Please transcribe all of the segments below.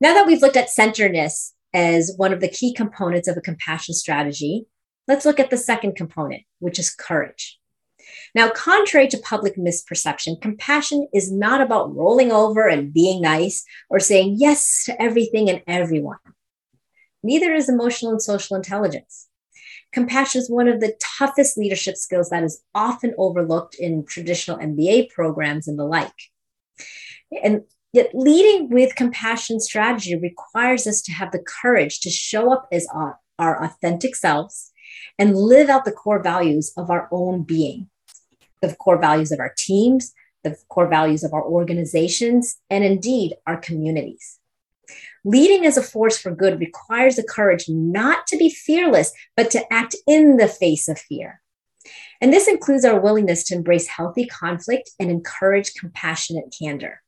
Now that we've looked at centeredness as one of the key components of a compassion strategy, let's look at the second component, which is courage. Now, contrary to public misperception, compassion is not about rolling over and being nice or saying yes to everything and everyone. Neither is emotional and social intelligence. Compassion is one of the toughest leadership skills that is often overlooked in traditional MBA programs and the like. And yet, leading with compassion strategy requires us to have the courage to show up as our, our authentic selves and live out the core values of our own being the core values of our teams, the core values of our organizations, and indeed our communities. Leading as a force for good requires the courage not to be fearless, but to act in the face of fear. And this includes our willingness to embrace healthy conflict and encourage compassionate candor.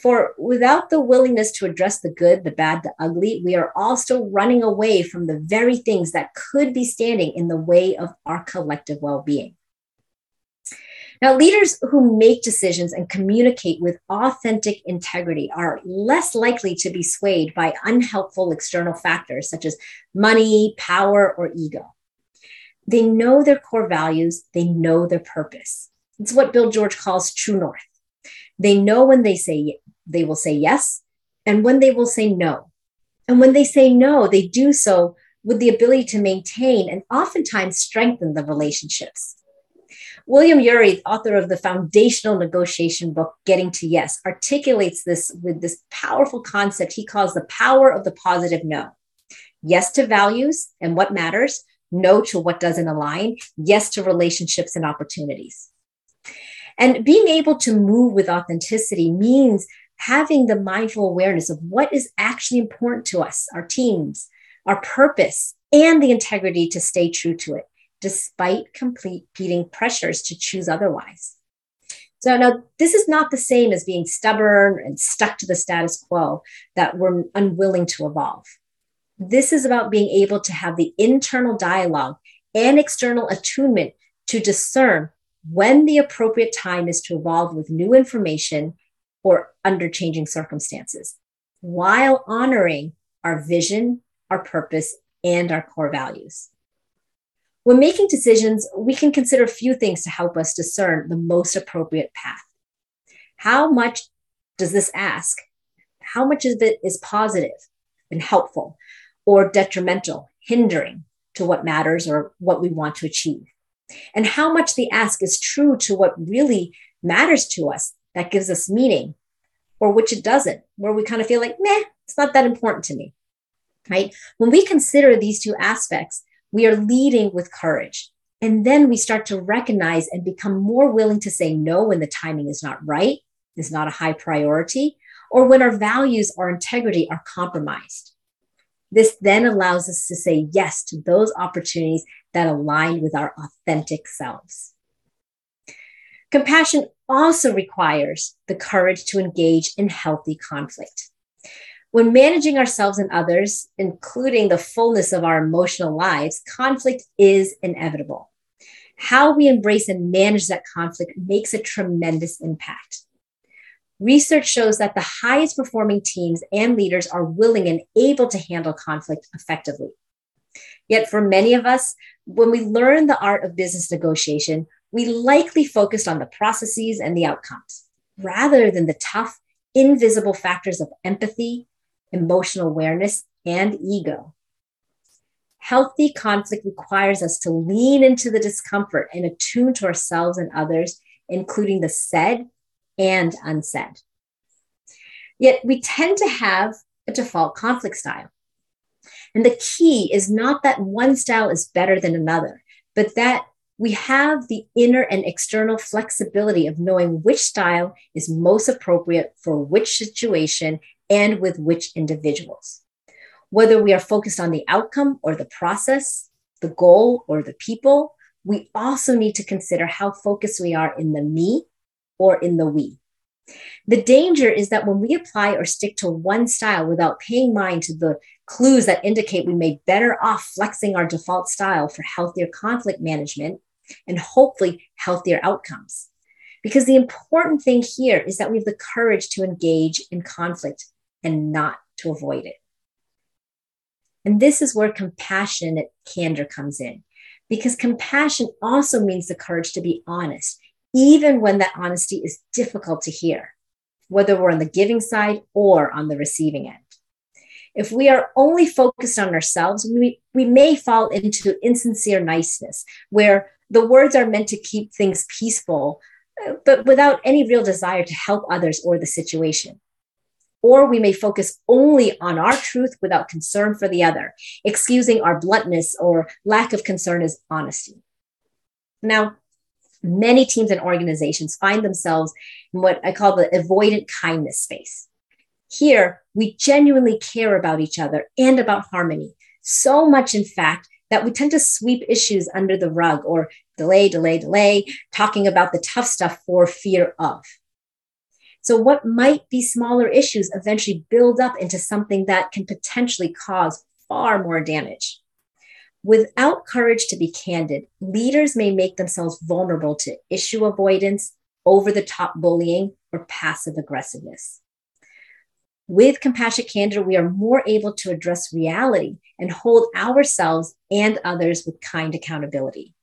For without the willingness to address the good, the bad, the ugly, we are all still running away from the very things that could be standing in the way of our collective well being. Now, leaders who make decisions and communicate with authentic integrity are less likely to be swayed by unhelpful external factors such as money, power, or ego. They know their core values, they know their purpose. It's what Bill George calls true north. They know when they say they will say yes and when they will say no. And when they say no, they do so with the ability to maintain and oftentimes strengthen the relationships. William Ury, author of the foundational negotiation book, Getting to Yes, articulates this with this powerful concept he calls the power of the positive no. Yes to values and what matters, no to what doesn't align, yes to relationships and opportunities. And being able to move with authenticity means having the mindful awareness of what is actually important to us, our teams, our purpose, and the integrity to stay true to it despite competing pressures to choose otherwise. So now this is not the same as being stubborn and stuck to the status quo that we're unwilling to evolve. This is about being able to have the internal dialogue and external attunement to discern when the appropriate time is to evolve with new information or under changing circumstances while honoring our vision, our purpose, and our core values. When making decisions, we can consider a few things to help us discern the most appropriate path. How much does this ask? How much of it is positive and helpful or detrimental, hindering to what matters or what we want to achieve? And how much the ask is true to what really matters to us that gives us meaning or which it doesn't, where we kind of feel like, meh, it's not that important to me, right? When we consider these two aspects, we are leading with courage. And then we start to recognize and become more willing to say no when the timing is not right, is not a high priority, or when our values or integrity are compromised. This then allows us to say yes to those opportunities that align with our authentic selves. Compassion also requires the courage to engage in healthy conflict. When managing ourselves and others, including the fullness of our emotional lives, conflict is inevitable. How we embrace and manage that conflict makes a tremendous impact. Research shows that the highest performing teams and leaders are willing and able to handle conflict effectively. Yet, for many of us, when we learn the art of business negotiation, we likely focused on the processes and the outcomes rather than the tough, invisible factors of empathy, emotional awareness, and ego. Healthy conflict requires us to lean into the discomfort and attune to ourselves and others, including the said and unsaid. Yet we tend to have a default conflict style. And the key is not that one style is better than another, but that we have the inner and external flexibility of knowing which style is most appropriate for which situation and with which individuals. Whether we are focused on the outcome or the process, the goal or the people, we also need to consider how focused we are in the me or in the we. The danger is that when we apply or stick to one style without paying mind to the clues that indicate we may better off flexing our default style for healthier conflict management and hopefully healthier outcomes. Because the important thing here is that we have the courage to engage in conflict and not to avoid it. And this is where compassionate candor comes in, because compassion also means the courage to be honest, even when that honesty is difficult to hear, whether we're on the giving side or on the receiving end. If we are only focused on ourselves, we, we may fall into insincere niceness, where the words are meant to keep things peaceful, uh, but without any real desire to help others or the situation. Or we may focus only on our truth without concern for the other, excusing our bluntness or lack of concern as honesty. Now, many teams and organizations find themselves in what I call the avoidant kindness space. Here, we genuinely care about each other and about harmony, so much, in fact, that we tend to sweep issues under the rug or delay, delay, delay, talking about the tough stuff for fear of. So, what might be smaller issues eventually build up into something that can potentially cause far more damage. Without courage to be candid, leaders may make themselves vulnerable to issue avoidance, over the top bullying, or passive aggressiveness. With compassionate candor, we are more able to address reality and hold ourselves and others with kind accountability.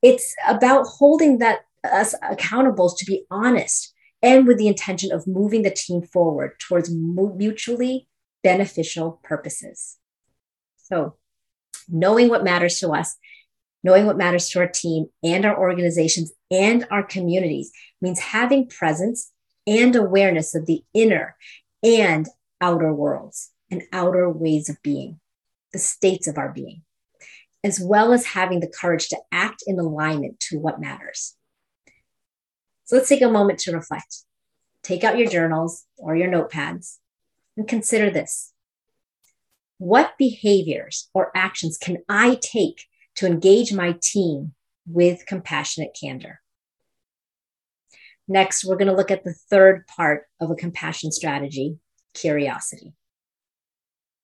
It's about holding that us accountable to be honest and with the intention of moving the team forward towards mutually beneficial purposes. So, knowing what matters to us, knowing what matters to our team and our organizations and our communities means having presence and awareness of the inner and outer worlds and outer ways of being, the states of our being, as well as having the courage to act in alignment to what matters. So let's take a moment to reflect. Take out your journals or your notepads and consider this. What behaviors or actions can I take to engage my team with compassionate candor? Next, we're going to look at the third part of a compassion strategy curiosity.